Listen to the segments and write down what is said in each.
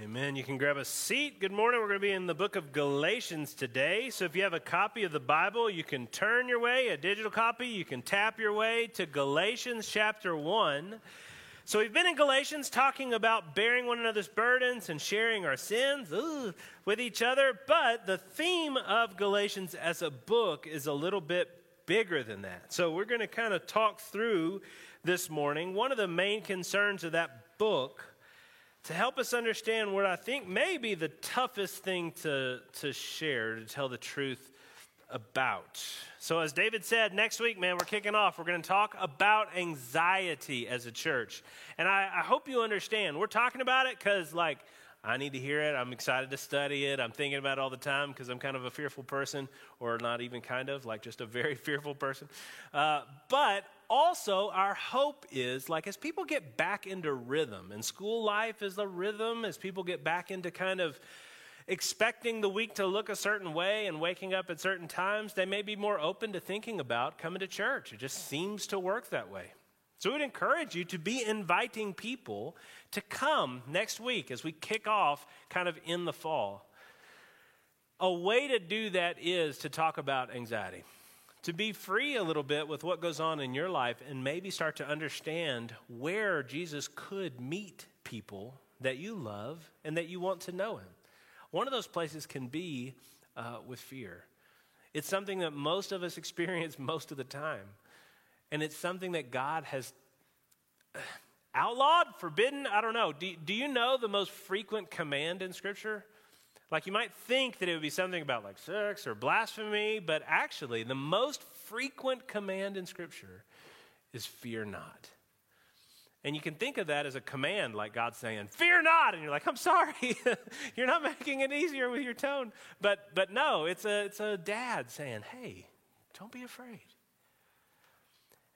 Amen. You can grab a seat. Good morning. We're going to be in the book of Galatians today. So if you have a copy of the Bible, you can turn your way, a digital copy, you can tap your way to Galatians chapter 1. So we've been in Galatians talking about bearing one another's burdens and sharing our sins ugh, with each other, but the theme of Galatians as a book is a little bit bigger than that. So we're going to kind of talk through this morning one of the main concerns of that book to help us understand what I think may be the toughest thing to, to share, to tell the truth about. So, as David said, next week, man, we're kicking off. We're going to talk about anxiety as a church. And I, I hope you understand. We're talking about it because, like, I need to hear it. I'm excited to study it. I'm thinking about it all the time because I'm kind of a fearful person, or not even kind of, like just a very fearful person. Uh, but also, our hope is like as people get back into rhythm, and school life is the rhythm, as people get back into kind of expecting the week to look a certain way and waking up at certain times, they may be more open to thinking about coming to church. It just seems to work that way. So we'd encourage you to be inviting people to come next week as we kick off kind of in the fall. A way to do that is to talk about anxiety to be free a little bit with what goes on in your life and maybe start to understand where Jesus could meet people that you love and that you want to know him. One of those places can be uh, with fear. It's something that most of us experience most of the time. And it's something that God has uh, outlawed, forbidden. I don't know. Do, do you know the most frequent command in Scripture? Like you might think that it would be something about like sex or blasphemy, but actually, the most frequent command in Scripture is fear not. And you can think of that as a command, like God saying, Fear not. And you're like, I'm sorry. you're not making it easier with your tone. But, but no, it's a, it's a dad saying, Hey, don't be afraid.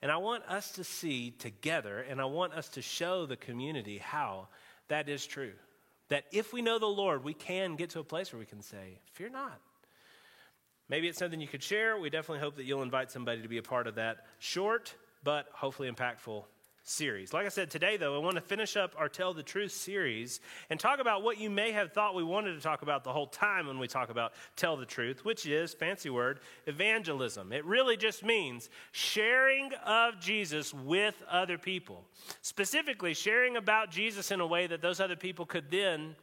And I want us to see together, and I want us to show the community how that is true. That if we know the Lord, we can get to a place where we can say, Fear not. Maybe it's something you could share. We definitely hope that you'll invite somebody to be a part of that short but hopefully impactful series. Like I said today, though, I want to finish up our Tell the Truth series and talk about what you may have thought we wanted to talk about the whole time when we talk about Tell the Truth, which is, fancy word, evangelism. It really just means sharing of Jesus with other people. Specifically, sharing about Jesus in a way that those other people could then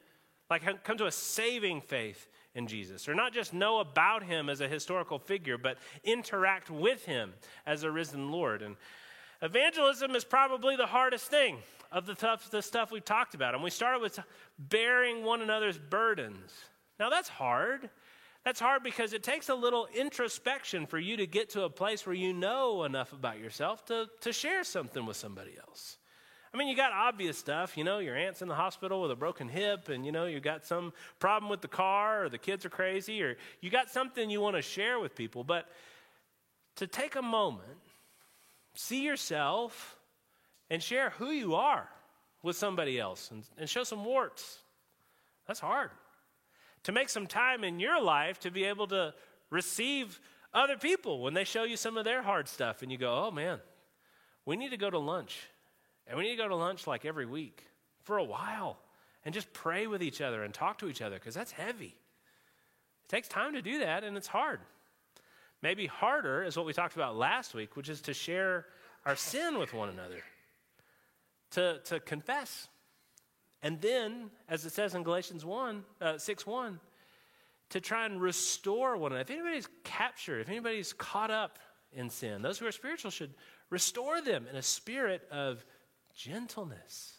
like come to a saving faith in Jesus, or not just know about him as a historical figure, but interact with him as a risen Lord. And Evangelism is probably the hardest thing of the, tough, the stuff we've talked about. And we started with bearing one another's burdens. Now, that's hard. That's hard because it takes a little introspection for you to get to a place where you know enough about yourself to, to share something with somebody else. I mean, you got obvious stuff, you know, your aunt's in the hospital with a broken hip, and you know, you got some problem with the car, or the kids are crazy, or you got something you want to share with people. But to take a moment see yourself and share who you are with somebody else and, and show some warts. That's hard. To make some time in your life to be able to receive other people when they show you some of their hard stuff and you go, oh man, we need to go to lunch. And we need to go to lunch like every week for a while and just pray with each other and talk to each other because that's heavy. It takes time to do that and it's hard. Maybe harder is what we talked about last week, which is to share our sin with one another, to, to confess. And then, as it says in Galatians 1, uh, 6 1, to try and restore one another. If anybody's captured, if anybody's caught up in sin, those who are spiritual should restore them in a spirit of gentleness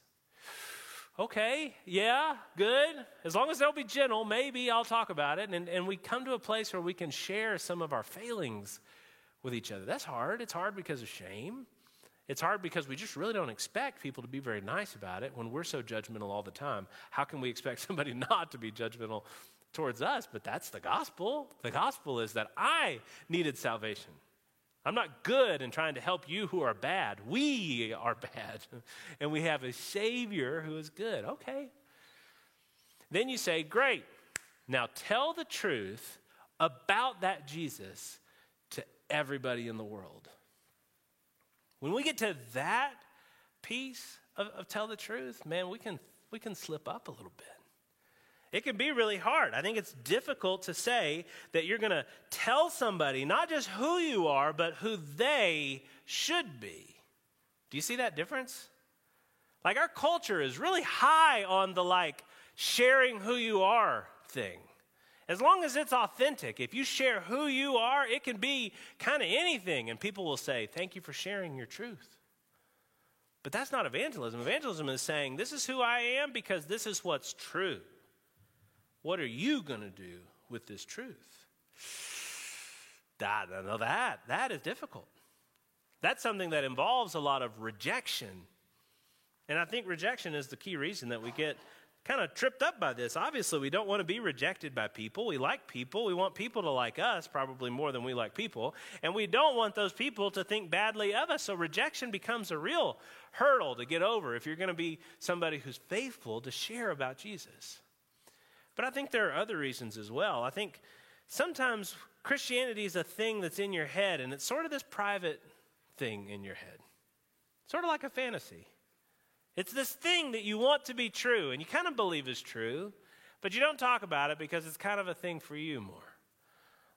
okay, yeah, good. As long as they'll be gentle, maybe I'll talk about it. And, and we come to a place where we can share some of our failings with each other. That's hard. It's hard because of shame. It's hard because we just really don't expect people to be very nice about it when we're so judgmental all the time. How can we expect somebody not to be judgmental towards us? But that's the gospel. The gospel is that I needed salvation. I'm not good in trying to help you who are bad. We are bad. And we have a Savior who is good. Okay. Then you say, Great. Now tell the truth about that Jesus to everybody in the world. When we get to that piece of, of tell the truth, man, we can, we can slip up a little bit. It can be really hard. I think it's difficult to say that you're going to tell somebody not just who you are, but who they should be. Do you see that difference? Like our culture is really high on the like sharing who you are thing. As long as it's authentic, if you share who you are, it can be kind of anything, and people will say, Thank you for sharing your truth. But that's not evangelism. Evangelism is saying, This is who I am because this is what's true. What are you going to do with this truth? That, know that, that is difficult. That's something that involves a lot of rejection. And I think rejection is the key reason that we get kind of tripped up by this. Obviously, we don't want to be rejected by people. We like people. We want people to like us, probably more than we like people. And we don't want those people to think badly of us. So rejection becomes a real hurdle to get over if you're going to be somebody who's faithful to share about Jesus. But I think there are other reasons as well. I think sometimes Christianity is a thing that's in your head, and it's sort of this private thing in your head, sort of like a fantasy. It's this thing that you want to be true and you kind of believe is true, but you don't talk about it because it's kind of a thing for you more.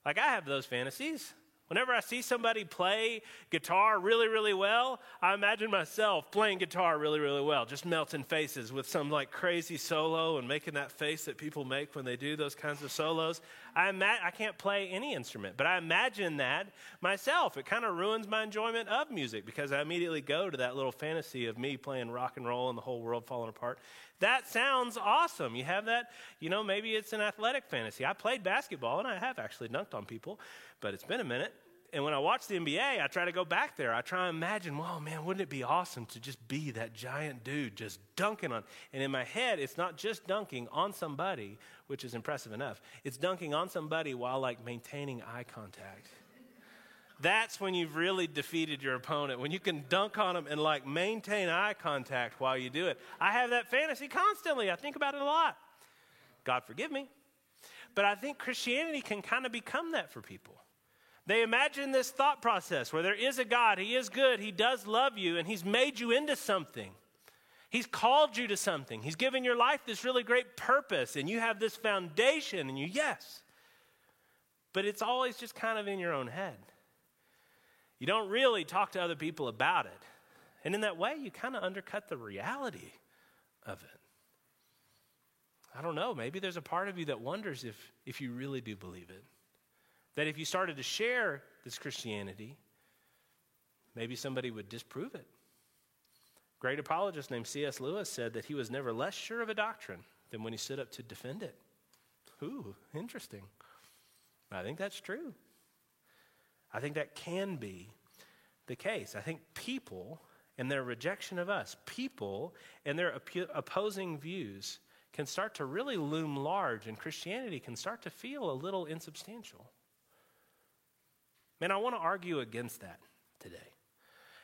Like I have those fantasies. Whenever I see somebody play guitar really, really well, I imagine myself playing guitar really, really well, just melting faces with some like crazy solo and making that face that people make when they do those kinds of solos. I, ima- I can't play any instrument, but I imagine that myself. It kind of ruins my enjoyment of music because I immediately go to that little fantasy of me playing rock and roll and the whole world falling apart. That sounds awesome. You have that, you know, maybe it's an athletic fantasy. I played basketball and I have actually dunked on people but it's been a minute. And when I watch the NBA, I try to go back there. I try to imagine, well, man, wouldn't it be awesome to just be that giant dude just dunking on? And in my head, it's not just dunking on somebody, which is impressive enough. It's dunking on somebody while like maintaining eye contact. That's when you've really defeated your opponent. When you can dunk on them and like maintain eye contact while you do it. I have that fantasy constantly. I think about it a lot. God forgive me. But I think Christianity can kind of become that for people. They imagine this thought process where there is a God, He is good, He does love you, and He's made you into something. He's called you to something. He's given your life this really great purpose, and you have this foundation, and you, yes. But it's always just kind of in your own head. You don't really talk to other people about it. And in that way, you kind of undercut the reality of it. I don't know, maybe there's a part of you that wonders if, if you really do believe it. That if you started to share this Christianity, maybe somebody would disprove it. Great apologist named C.S. Lewis said that he was never less sure of a doctrine than when he stood up to defend it. Ooh, interesting. I think that's true. I think that can be the case. I think people and their rejection of us, people and their opposing views, can start to really loom large, and Christianity can start to feel a little insubstantial. Man, I want to argue against that today.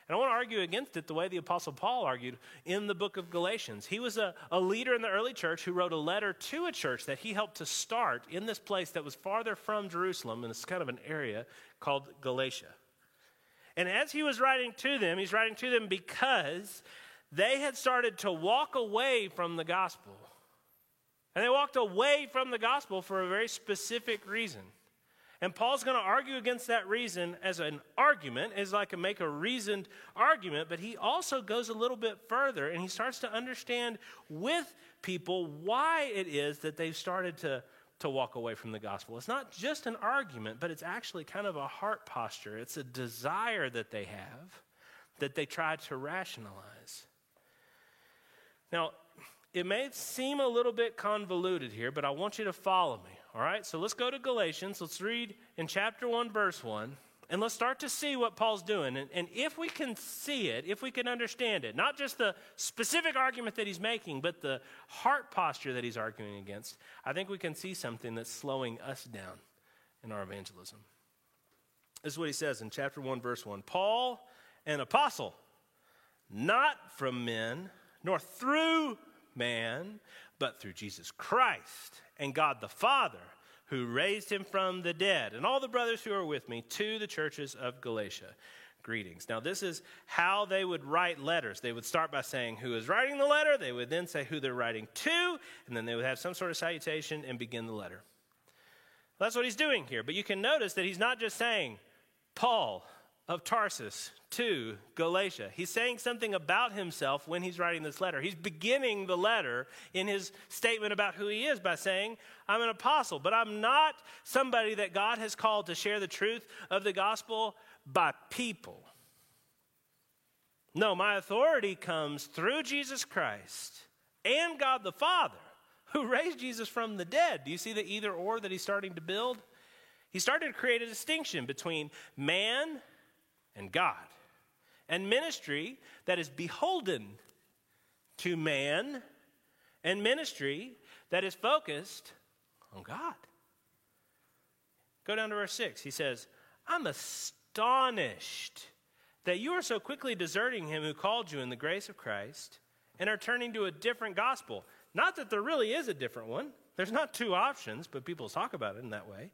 And I want to argue against it the way the Apostle Paul argued in the book of Galatians. He was a, a leader in the early church who wrote a letter to a church that he helped to start in this place that was farther from Jerusalem, and it's kind of an area called Galatia. And as he was writing to them, he's writing to them because they had started to walk away from the gospel. And they walked away from the gospel for a very specific reason. And Paul's going to argue against that reason as an argument, as like a make a reasoned argument, but he also goes a little bit further and he starts to understand with people why it is that they've started to, to walk away from the gospel. It's not just an argument, but it's actually kind of a heart posture. It's a desire that they have that they try to rationalize. Now, it may seem a little bit convoluted here, but I want you to follow me. All right, so let's go to Galatians. Let's read in chapter 1, verse 1, and let's start to see what Paul's doing. And, and if we can see it, if we can understand it, not just the specific argument that he's making, but the heart posture that he's arguing against, I think we can see something that's slowing us down in our evangelism. This is what he says in chapter 1, verse 1 Paul, an apostle, not from men, nor through man, but through Jesus Christ and God the Father, who raised him from the dead, and all the brothers who are with me to the churches of Galatia. greetings. Now, this is how they would write letters. They would start by saying who is writing the letter, they would then say who they're writing to, and then they would have some sort of salutation and begin the letter. That's what he's doing here. But you can notice that he's not just saying, Paul of Tarsus to Galatia. He's saying something about himself when he's writing this letter. He's beginning the letter in his statement about who he is by saying, I'm an apostle, but I'm not somebody that God has called to share the truth of the gospel by people. No, my authority comes through Jesus Christ and God the Father, who raised Jesus from the dead. Do you see the either or that he's starting to build? He started to create a distinction between man and God, and ministry that is beholden to man, and ministry that is focused on God. Go down to verse 6. He says, I'm astonished that you are so quickly deserting him who called you in the grace of Christ and are turning to a different gospel. Not that there really is a different one. There's not two options, but people talk about it in that way.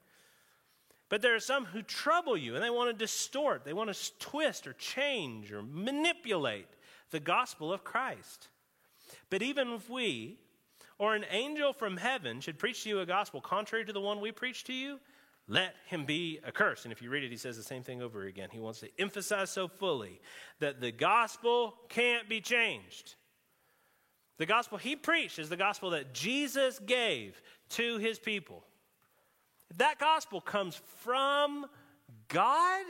But there are some who trouble you and they want to distort, they want to twist or change or manipulate the gospel of Christ. But even if we or an angel from heaven should preach to you a gospel contrary to the one we preach to you, let him be accursed. And if you read it, he says the same thing over again. He wants to emphasize so fully that the gospel can't be changed. The gospel he preached is the gospel that Jesus gave to his people. If that gospel comes from God,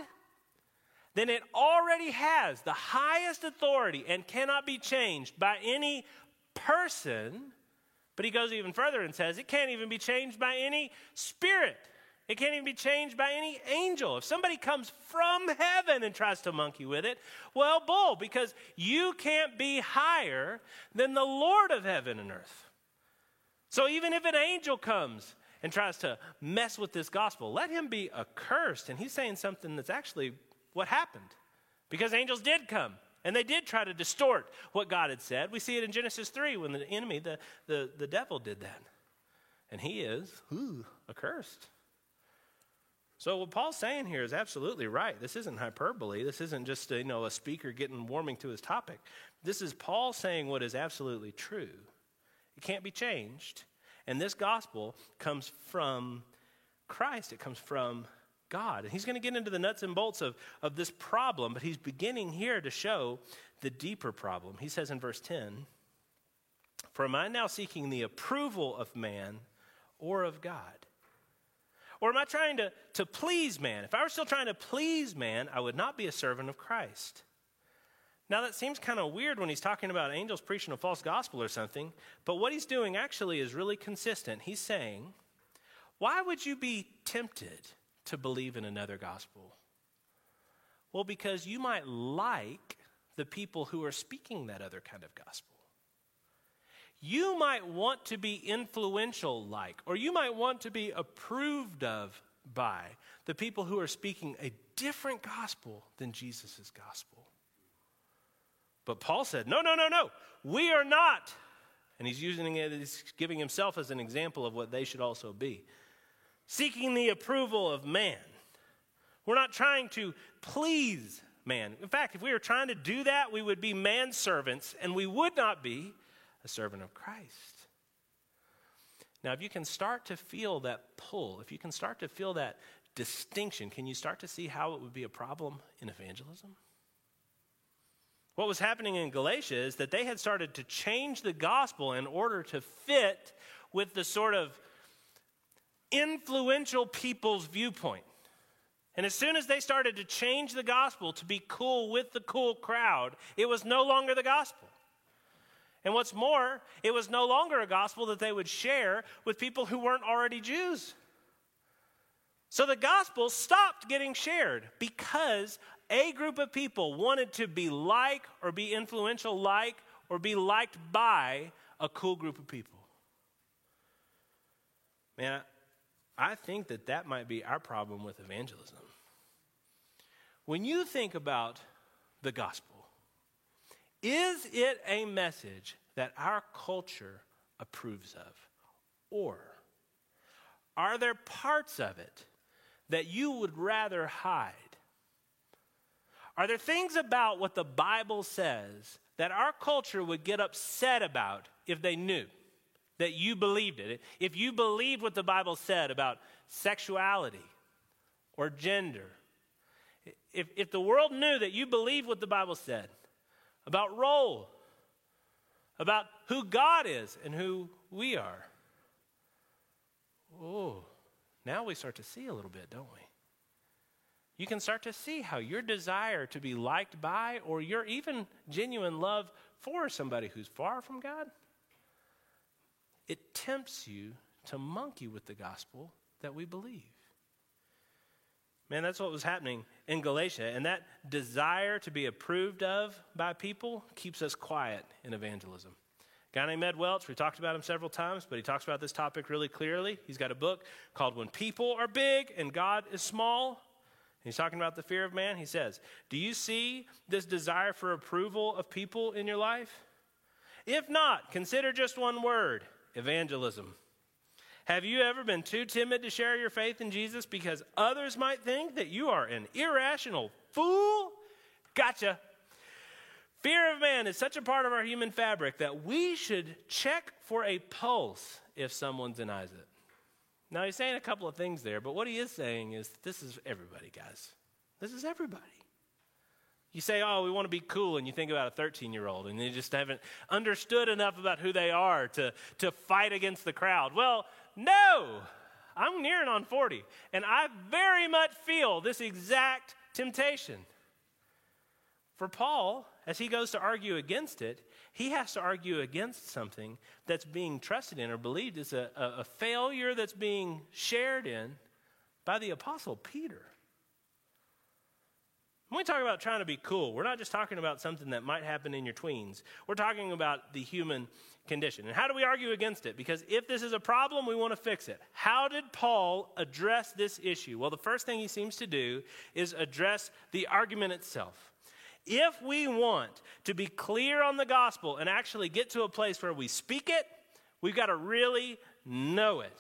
then it already has the highest authority and cannot be changed by any person. But he goes even further and says it can't even be changed by any spirit. It can't even be changed by any angel. If somebody comes from heaven and tries to monkey with it, well, bull, because you can't be higher than the Lord of heaven and earth. So even if an angel comes and tries to mess with this gospel, let him be accursed. And he's saying something that's actually what happened. Because angels did come and they did try to distort what God had said. We see it in Genesis 3 when the enemy, the, the, the devil, did that. And he is ooh, accursed. So what Paul's saying here is absolutely right. This isn't hyperbole. This isn't just you know a speaker getting warming to his topic. This is Paul saying what is absolutely true. It can't be changed. And this gospel comes from Christ, it comes from God. And he's going to get into the nuts and bolts of, of this problem, but he's beginning here to show the deeper problem. He says in verse 10 For am I now seeking the approval of man or of God? Or am I trying to, to please man? If I were still trying to please man, I would not be a servant of Christ. Now, that seems kind of weird when he's talking about angels preaching a false gospel or something, but what he's doing actually is really consistent. He's saying, Why would you be tempted to believe in another gospel? Well, because you might like the people who are speaking that other kind of gospel. You might want to be influential like, or you might want to be approved of by the people who are speaking a different gospel than Jesus' gospel. But Paul said, no, no, no, no, we are not. And he's using it, he's giving himself as an example of what they should also be. Seeking the approval of man. We're not trying to please man. In fact, if we were trying to do that, we would be manservants and we would not be a servant of Christ. Now, if you can start to feel that pull, if you can start to feel that distinction, can you start to see how it would be a problem in evangelism? What was happening in Galatia is that they had started to change the gospel in order to fit with the sort of influential people's viewpoint. And as soon as they started to change the gospel to be cool with the cool crowd, it was no longer the gospel. And what's more, it was no longer a gospel that they would share with people who weren't already Jews. So the gospel stopped getting shared because a group of people wanted to be like or be influential like or be liked by a cool group of people. Man, I think that that might be our problem with evangelism. When you think about the gospel, is it a message that our culture approves of? Or are there parts of it that you would rather hide? Are there things about what the Bible says that our culture would get upset about if they knew that you believed it? If you believed what the Bible said about sexuality or gender, if, if the world knew that you believed what the Bible said about role, about who God is and who we are, oh, now we start to see a little bit, don't we? You can start to see how your desire to be liked by or your even genuine love for somebody who's far from God, it tempts you to monkey with the gospel that we believe. Man, that's what was happening in Galatia. And that desire to be approved of by people keeps us quiet in evangelism. A guy named Ed Welch, we talked about him several times, but he talks about this topic really clearly. He's got a book called When People Are Big and God is Small. He's talking about the fear of man. He says, Do you see this desire for approval of people in your life? If not, consider just one word evangelism. Have you ever been too timid to share your faith in Jesus because others might think that you are an irrational fool? Gotcha. Fear of man is such a part of our human fabric that we should check for a pulse if someone denies it. Now, he's saying a couple of things there, but what he is saying is this is everybody, guys. This is everybody. You say, oh, we want to be cool, and you think about a 13 year old, and you just haven't understood enough about who they are to, to fight against the crowd. Well, no, I'm nearing on 40, and I very much feel this exact temptation. For Paul, as he goes to argue against it, he has to argue against something that's being trusted in or believed is a, a, a failure that's being shared in by the Apostle Peter. When we talk about trying to be cool, we're not just talking about something that might happen in your tweens. We're talking about the human condition. And how do we argue against it? Because if this is a problem, we want to fix it. How did Paul address this issue? Well, the first thing he seems to do is address the argument itself. If we want to be clear on the gospel and actually get to a place where we speak it, we've got to really know it.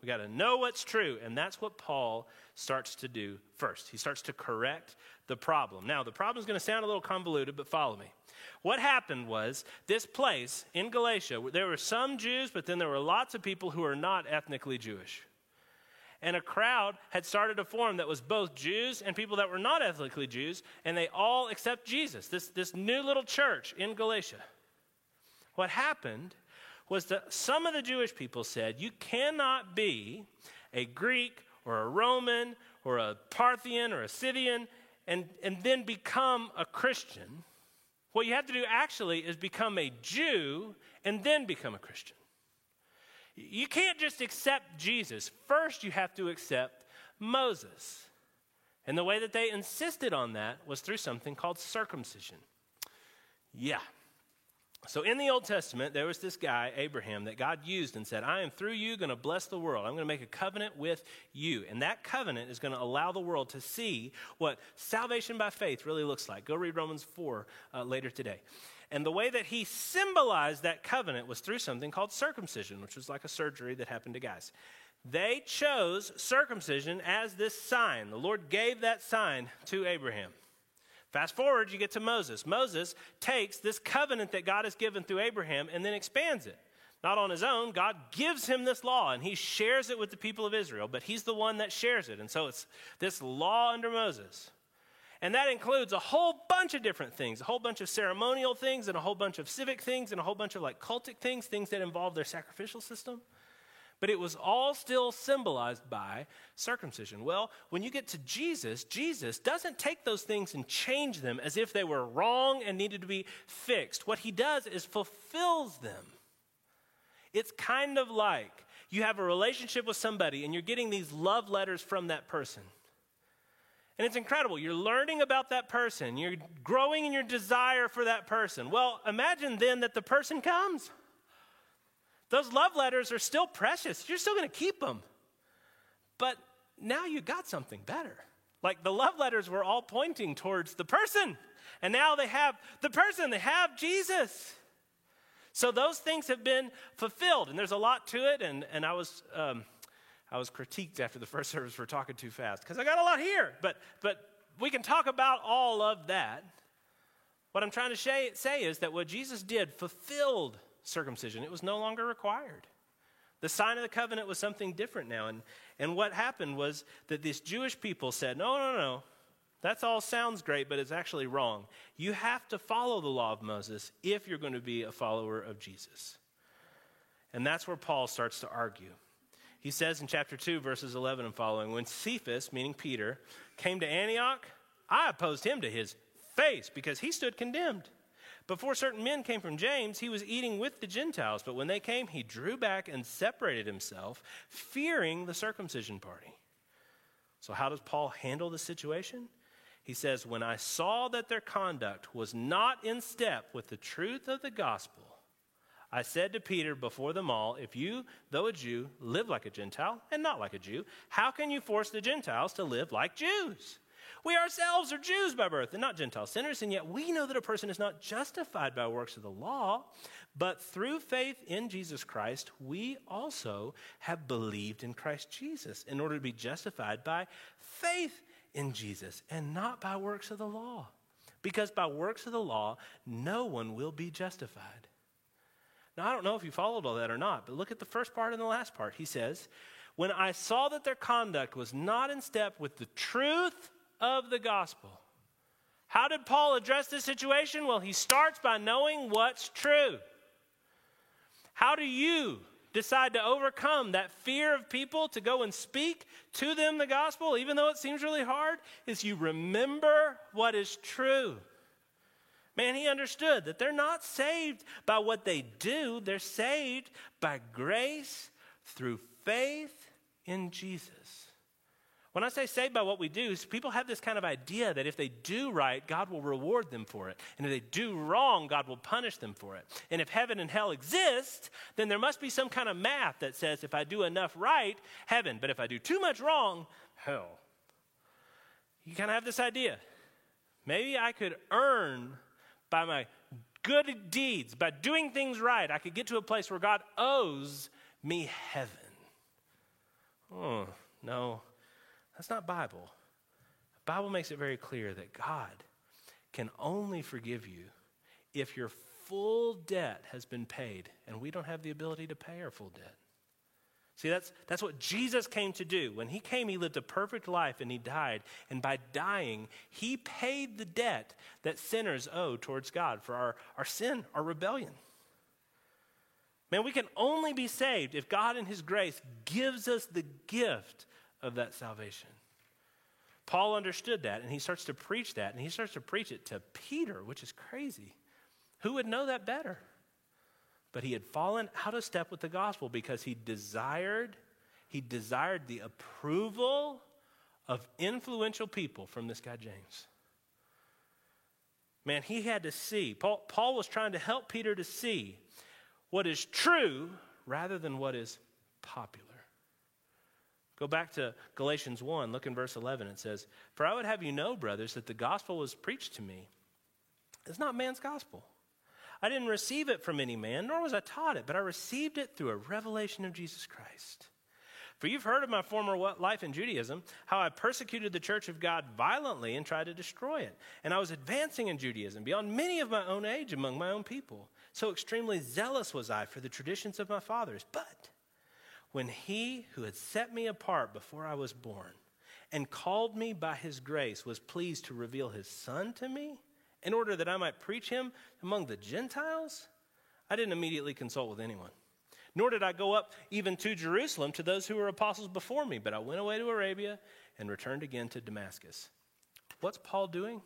We've got to know what's true. And that's what Paul starts to do first. He starts to correct the problem. Now, the problem is going to sound a little convoluted, but follow me. What happened was this place in Galatia, there were some Jews, but then there were lots of people who are not ethnically Jewish and a crowd had started to form that was both Jews and people that were not ethnically Jews, and they all accept Jesus, this, this new little church in Galatia. What happened was that some of the Jewish people said, You cannot be a Greek or a Roman or a Parthian or a Scythian and, and then become a Christian. What you have to do actually is become a Jew and then become a Christian. You can't just accept Jesus. First, you have to accept Moses. And the way that they insisted on that was through something called circumcision. Yeah. So in the Old Testament, there was this guy, Abraham, that God used and said, I am through you going to bless the world. I'm going to make a covenant with you. And that covenant is going to allow the world to see what salvation by faith really looks like. Go read Romans 4 uh, later today. And the way that he symbolized that covenant was through something called circumcision, which was like a surgery that happened to guys. They chose circumcision as this sign. The Lord gave that sign to Abraham. Fast forward, you get to Moses. Moses takes this covenant that God has given through Abraham and then expands it. Not on his own, God gives him this law and he shares it with the people of Israel, but he's the one that shares it. And so it's this law under Moses. And that includes a whole bunch of different things, a whole bunch of ceremonial things, and a whole bunch of civic things, and a whole bunch of like cultic things, things that involve their sacrificial system. But it was all still symbolized by circumcision. Well, when you get to Jesus, Jesus doesn't take those things and change them as if they were wrong and needed to be fixed. What he does is fulfills them. It's kind of like you have a relationship with somebody and you're getting these love letters from that person. And it's incredible. You're learning about that person, you're growing in your desire for that person. Well, imagine then that the person comes. Those love letters are still precious. You're still going to keep them. But now you got something better. Like the love letters were all pointing towards the person. And now they have the person, they have Jesus. So those things have been fulfilled. And there's a lot to it. And, and I was. Um, I was critiqued after the first service for talking too fast because I got a lot here. But, but we can talk about all of that. What I'm trying to say is that what Jesus did fulfilled circumcision, it was no longer required. The sign of the covenant was something different now. And, and what happened was that these Jewish people said, no, no, no, that all sounds great, but it's actually wrong. You have to follow the law of Moses if you're going to be a follower of Jesus. And that's where Paul starts to argue. He says in chapter 2, verses 11 and following When Cephas, meaning Peter, came to Antioch, I opposed him to his face because he stood condemned. Before certain men came from James, he was eating with the Gentiles, but when they came, he drew back and separated himself, fearing the circumcision party. So, how does Paul handle the situation? He says, When I saw that their conduct was not in step with the truth of the gospel, I said to Peter before them all, If you, though a Jew, live like a Gentile and not like a Jew, how can you force the Gentiles to live like Jews? We ourselves are Jews by birth and not Gentile sinners, and yet we know that a person is not justified by works of the law, but through faith in Jesus Christ, we also have believed in Christ Jesus in order to be justified by faith in Jesus and not by works of the law. Because by works of the law, no one will be justified. Now, I don't know if you followed all that or not, but look at the first part and the last part. He says, When I saw that their conduct was not in step with the truth of the gospel. How did Paul address this situation? Well, he starts by knowing what's true. How do you decide to overcome that fear of people to go and speak to them the gospel, even though it seems really hard? Is you remember what is true. Man, he understood that they're not saved by what they do, they're saved by grace through faith in Jesus. When I say saved by what we do, people have this kind of idea that if they do right, God will reward them for it. And if they do wrong, God will punish them for it. And if heaven and hell exist, then there must be some kind of math that says if I do enough right, heaven. But if I do too much wrong, hell. You kind of have this idea. Maybe I could earn by my good deeds, by doing things right, I could get to a place where God owes me heaven. Oh, no. That's not Bible. Bible makes it very clear that God can only forgive you if your full debt has been paid, and we don't have the ability to pay our full debt. See, that's, that's what Jesus came to do. When he came, he lived a perfect life and he died. And by dying, he paid the debt that sinners owe towards God for our, our sin, our rebellion. Man, we can only be saved if God, in his grace, gives us the gift of that salvation. Paul understood that and he starts to preach that and he starts to preach it to Peter, which is crazy. Who would know that better? But he had fallen out of step with the gospel because he desired he desired the approval of influential people from this guy James. Man, he had to see. Paul, Paul was trying to help Peter to see what is true rather than what is popular. Go back to Galatians 1, look in verse 11. It says, For I would have you know, brothers, that the gospel was preached to me. It's not man's gospel. I didn't receive it from any man, nor was I taught it, but I received it through a revelation of Jesus Christ. For you've heard of my former life in Judaism, how I persecuted the church of God violently and tried to destroy it. And I was advancing in Judaism beyond many of my own age among my own people. So extremely zealous was I for the traditions of my fathers. But when he who had set me apart before I was born and called me by his grace was pleased to reveal his son to me in order that I might preach him among the Gentiles, I didn't immediately consult with anyone. Nor did I go up even to Jerusalem to those who were apostles before me, but I went away to Arabia and returned again to Damascus. What's Paul doing?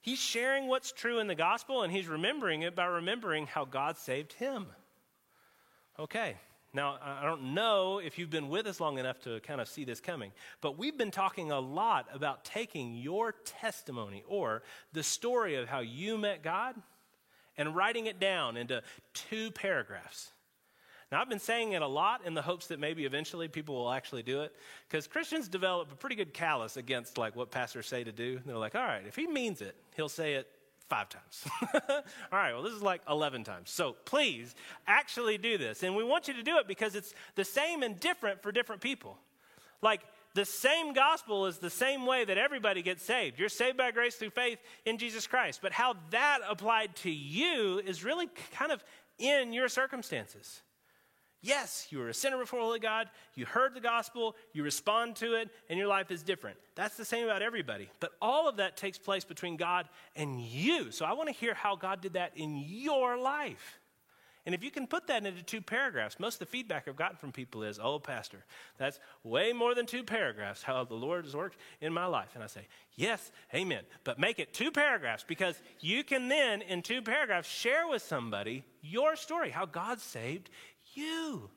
He's sharing what's true in the gospel and he's remembering it by remembering how God saved him. Okay, now, I don't know if you've been with us long enough to kind of see this coming, but we've been talking a lot about taking your testimony or the story of how you met God and writing it down into two paragraphs. Now, I've been saying it a lot in the hopes that maybe eventually people will actually do it because Christians develop a pretty good callus against like what pastors say to do. They're like, all right, if he means it, he'll say it five times. All right, well, this is like 11 times. So please actually do this. And we want you to do it because it's the same and different for different people. Like, the same gospel is the same way that everybody gets saved. You're saved by grace through faith in Jesus Christ. But how that applied to you is really kind of in your circumstances. Yes, you are a sinner before holy God. You heard the gospel, you respond to it, and your life is different. That's the same about everybody. But all of that takes place between God and you. So I want to hear how God did that in your life. And if you can put that into two paragraphs, most of the feedback I've gotten from people is, oh, Pastor, that's way more than two paragraphs, how the Lord has worked in my life. And I say, yes, amen. But make it two paragraphs because you can then, in two paragraphs, share with somebody your story, how God saved you.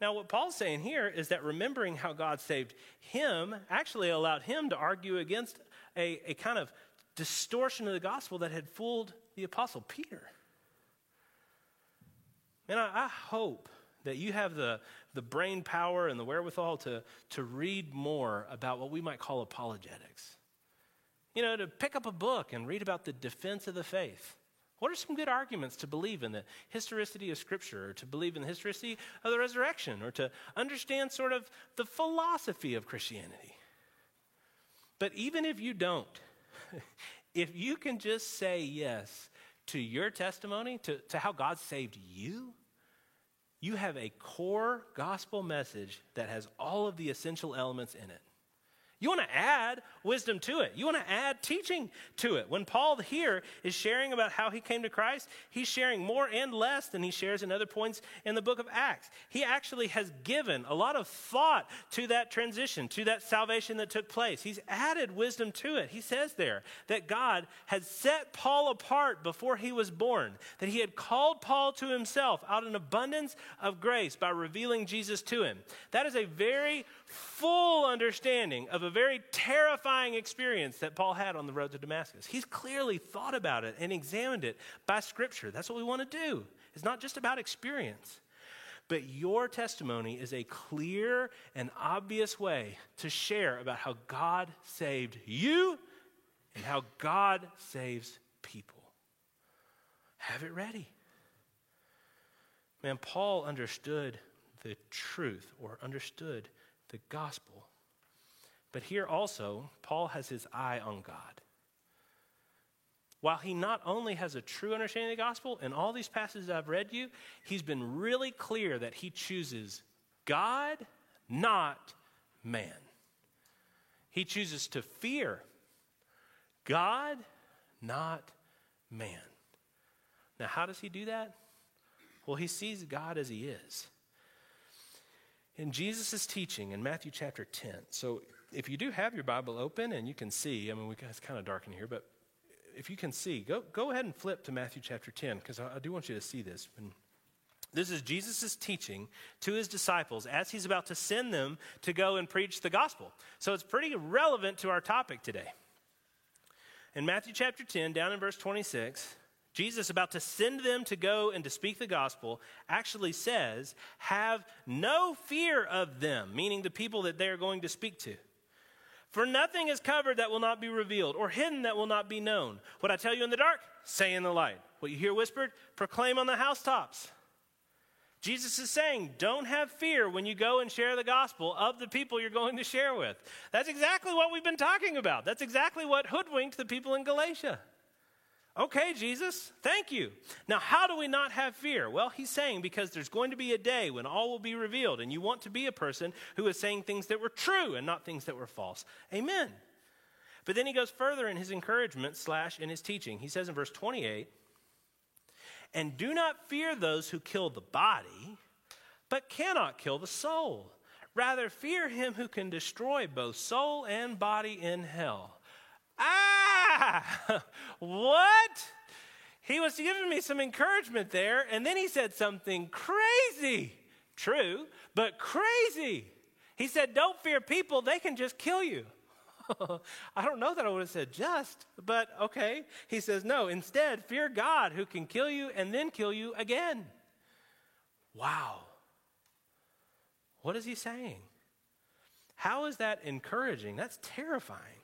Now, what Paul's saying here is that remembering how God saved him actually allowed him to argue against a, a kind of distortion of the gospel that had fooled the apostle Peter. And I, I hope that you have the, the brain power and the wherewithal to, to read more about what we might call apologetics. You know, to pick up a book and read about the defense of the faith. What are some good arguments to believe in the historicity of Scripture, or to believe in the historicity of the resurrection, or to understand sort of the philosophy of Christianity? But even if you don't, if you can just say yes to your testimony, to, to how God saved you, you have a core gospel message that has all of the essential elements in it. You want to add wisdom to it. You want to add teaching to it. When Paul here is sharing about how he came to Christ, he's sharing more and less than he shares in other points in the book of Acts. He actually has given a lot of thought to that transition, to that salvation that took place. He's added wisdom to it. He says there that God had set Paul apart before he was born, that he had called Paul to himself out an abundance of grace by revealing Jesus to him. That is a very full understanding of a very terrifying experience that Paul had on the road to Damascus. He's clearly thought about it and examined it by Scripture. That's what we want to do. It's not just about experience. But your testimony is a clear and obvious way to share about how God saved you and how God saves people. Have it ready. Man, Paul understood the truth or understood the gospel. But here also, Paul has his eye on God. While he not only has a true understanding of the gospel, in all these passages I've read you, he's been really clear that he chooses God, not man. He chooses to fear God, not man. Now, how does he do that? Well, he sees God as he is in Jesus' teaching in Matthew chapter 10. So if you do have your Bible open and you can see, I mean, we, it's kind of dark in here, but if you can see, go, go ahead and flip to Matthew chapter 10 because I, I, do want you to see this. And this is Jesus' teaching to his disciples as he's about to send them to go and preach the gospel. So it's pretty relevant to our topic today. In Matthew chapter 10, down in verse 26, Jesus, about to send them to go and to speak the gospel, actually says, Have no fear of them, meaning the people that they are going to speak to. For nothing is covered that will not be revealed, or hidden that will not be known. What I tell you in the dark, say in the light. What you hear whispered, proclaim on the housetops. Jesus is saying, don't have fear when you go and share the gospel of the people you're going to share with. That's exactly what we've been talking about. That's exactly what hoodwinked the people in Galatia. Okay, Jesus, thank you. Now, how do we not have fear? Well, he's saying because there's going to be a day when all will be revealed, and you want to be a person who is saying things that were true and not things that were false. Amen. But then he goes further in his encouragement slash in his teaching. He says in verse 28, and do not fear those who kill the body, but cannot kill the soul. Rather, fear him who can destroy both soul and body in hell. Ah, what? He was giving me some encouragement there, and then he said something crazy. True, but crazy. He said, Don't fear people, they can just kill you. I don't know that I would have said just, but okay. He says, No, instead, fear God who can kill you and then kill you again. Wow. What is he saying? How is that encouraging? That's terrifying.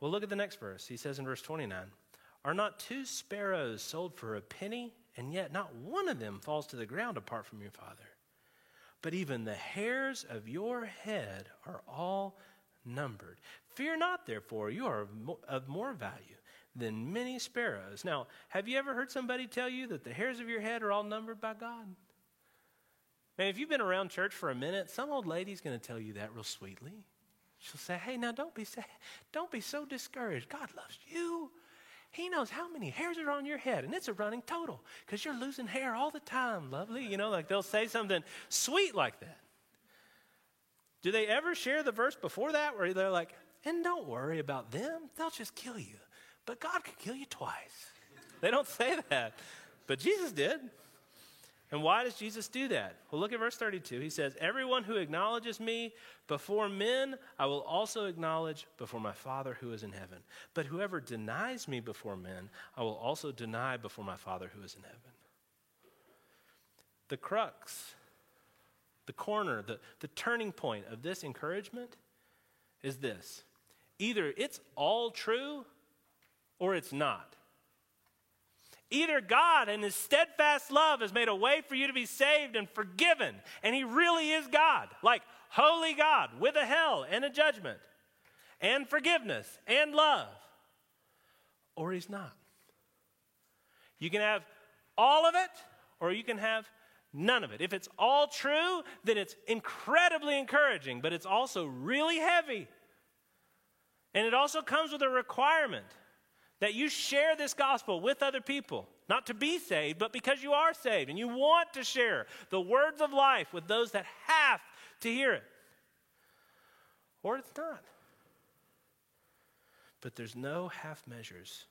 Well, look at the next verse. He says in verse 29 Are not two sparrows sold for a penny, and yet not one of them falls to the ground apart from your Father? but even the hairs of your head are all numbered. Fear not, therefore, you are of more value than many sparrows. Now, have you ever heard somebody tell you that the hairs of your head are all numbered by God? Man, if you've been around church for a minute, some old lady's going to tell you that real sweetly. She'll say, "Hey, now don't be don't be so discouraged. God loves you. He knows how many hairs are on your head, and it's a running total because you're losing hair all the time, lovely. You know, like they'll say something sweet like that. Do they ever share the verse before that where they're like, and don't worry about them, they'll just kill you. But God could kill you twice. They don't say that, but Jesus did. And why does Jesus do that? Well, look at verse 32. He says, Everyone who acknowledges me before men, I will also acknowledge before my Father who is in heaven. But whoever denies me before men, I will also deny before my Father who is in heaven. The crux, the corner, the, the turning point of this encouragement is this either it's all true or it's not. Either God and His steadfast love has made a way for you to be saved and forgiven, and He really is God, like holy God with a hell and a judgment, and forgiveness and love, or He's not. You can have all of it, or you can have none of it. If it's all true, then it's incredibly encouraging, but it's also really heavy. And it also comes with a requirement that you share this gospel with other people, not to be saved, but because you are saved and you want to share the words of life with those that have to hear it. Or it's not. But there's no half measures.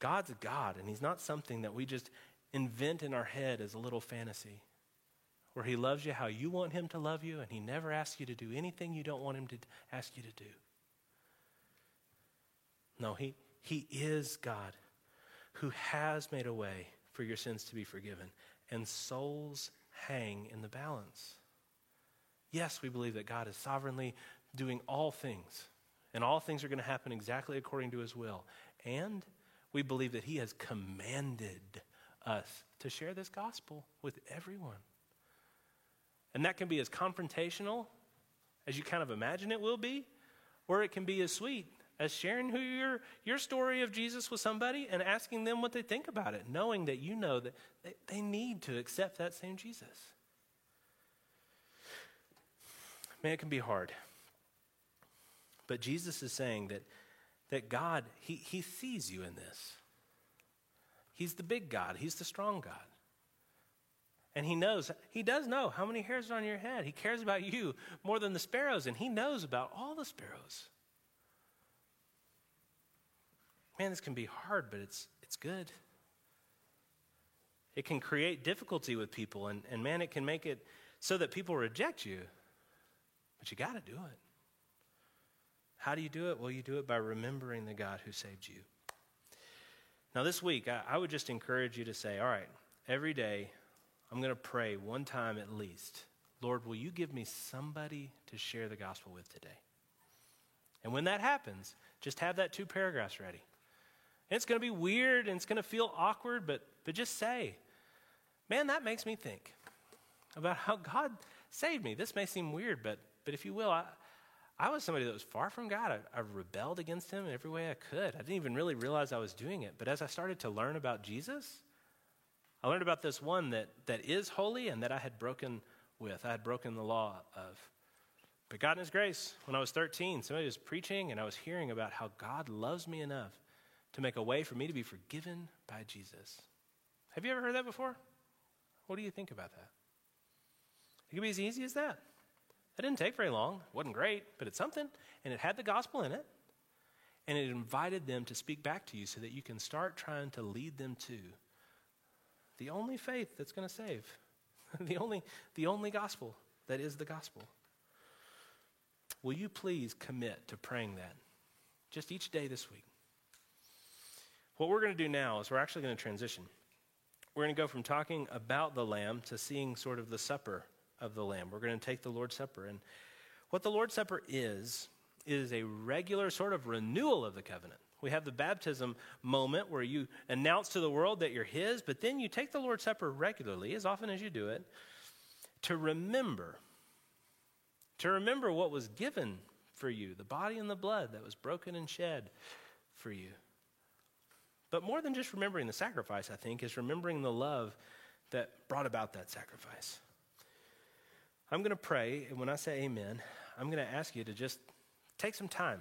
God's a God, and He's not something that we just invent in our head as a little fantasy, where He loves you how you want Him to love you, and He never asks you to do anything you don't want Him to ask you to do. No, he, he is God who has made a way for your sins to be forgiven, and souls hang in the balance. Yes, we believe that God is sovereignly doing all things, and all things are going to happen exactly according to his will. And we believe that he has commanded us to share this gospel with everyone. And that can be as confrontational as you kind of imagine it will be, or it can be as sweet as sharing who your, your story of Jesus with somebody and asking them what they think about it, knowing that you know that they, they need to accept that same Jesus. Man, it can be hard. But Jesus is saying that, that God, he, he sees you in this. He's the big God, He's the strong God. And he knows, he does know how many hairs are on your head. He cares about you more than the sparrows, and he knows about all the sparrows man, this can be hard, but it's, it's good. It can create difficulty with people, and, and man, it can make it so that people reject you. But you got to do it. How do you do it? Well, you do it by remembering the God who saved you. Now, this week, I, I would just encourage you to say, all right, every day, I'm going to pray one time at least. Lord, will you give me somebody to share the gospel with today? And when that happens, just have that two paragraphs ready. And it's going to be weird and it's going to feel awkward, but, but just say, man, that makes me think about how God saved me. This may seem weird, but, but if you will, I, I was somebody that was far from God. I, I, rebelled against him in every way I could. I didn't even really realize I was doing it. But as I started to learn about Jesus, I learned about this one that, that is holy and that I had broken with. I had broken the law of. But God in His grace, when I was 13, somebody was preaching and I was hearing about how God loves me enough to make a way for me to be forgiven by Jesus. Have you ever heard that before? What do you think about that? It could be as easy as that. That didn't take very long. It wasn't great, but it's something. And it had the gospel in it. And it invited them to speak back to you so that you can start trying to lead them to the only faith that's going to save, the, only, the only gospel that is the gospel. Will you please commit to praying that just each day this week? What we're going to do now is we're actually going to transition. We're going to go from talking about the Lamb to seeing sort of the supper of the Lamb. We're going to take the Lord's Supper. And what the Lord's Supper is, is a regular sort of renewal of the covenant. We have the baptism moment where you announce to the world that you're His, but then you take the Lord's Supper regularly, as often as you do it, to remember, to remember what was given for you, the body and the blood that was broken and shed for you. But more than just remembering the sacrifice, I think, is remembering the love that brought about that sacrifice. I'm going to pray, and when I say amen, I'm going to ask you to just take some time.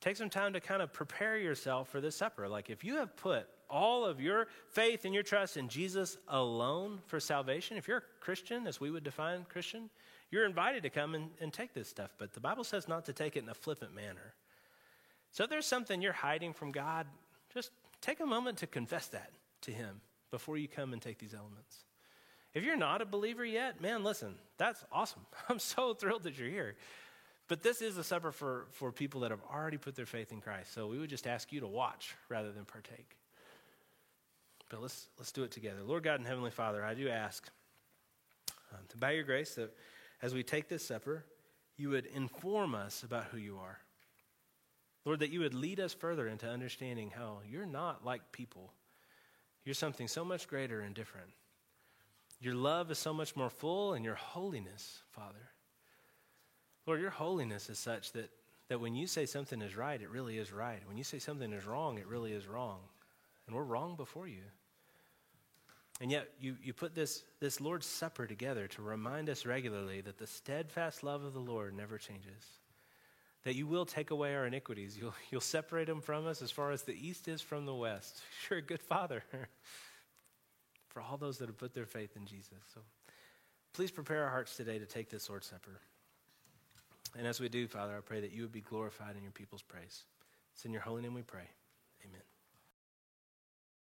Take some time to kind of prepare yourself for this supper. Like if you have put all of your faith and your trust in Jesus alone for salvation, if you're a Christian, as we would define Christian, you're invited to come and, and take this stuff. But the Bible says not to take it in a flippant manner. So if there's something you're hiding from God, just take a moment to confess that to Him before you come and take these elements. If you're not a believer yet, man, listen, that's awesome. I'm so thrilled that you're here. But this is a supper for, for people that have already put their faith in Christ. So we would just ask you to watch rather than partake. But let's, let's do it together. Lord God and Heavenly Father, I do ask um, to by your grace that as we take this supper, you would inform us about who you are. Lord, that you would lead us further into understanding how you're not like people. You're something so much greater and different. Your love is so much more full, and your holiness, Father. Lord, your holiness is such that, that when you say something is right, it really is right. When you say something is wrong, it really is wrong. And we're wrong before you. And yet, you, you put this, this Lord's Supper together to remind us regularly that the steadfast love of the Lord never changes. That you will take away our iniquities. You'll, you'll separate them from us as far as the east is from the west. You're a good father for all those that have put their faith in Jesus. So please prepare our hearts today to take this Lord's Supper. And as we do, Father, I pray that you would be glorified in your people's praise. It's in your holy name we pray. Amen.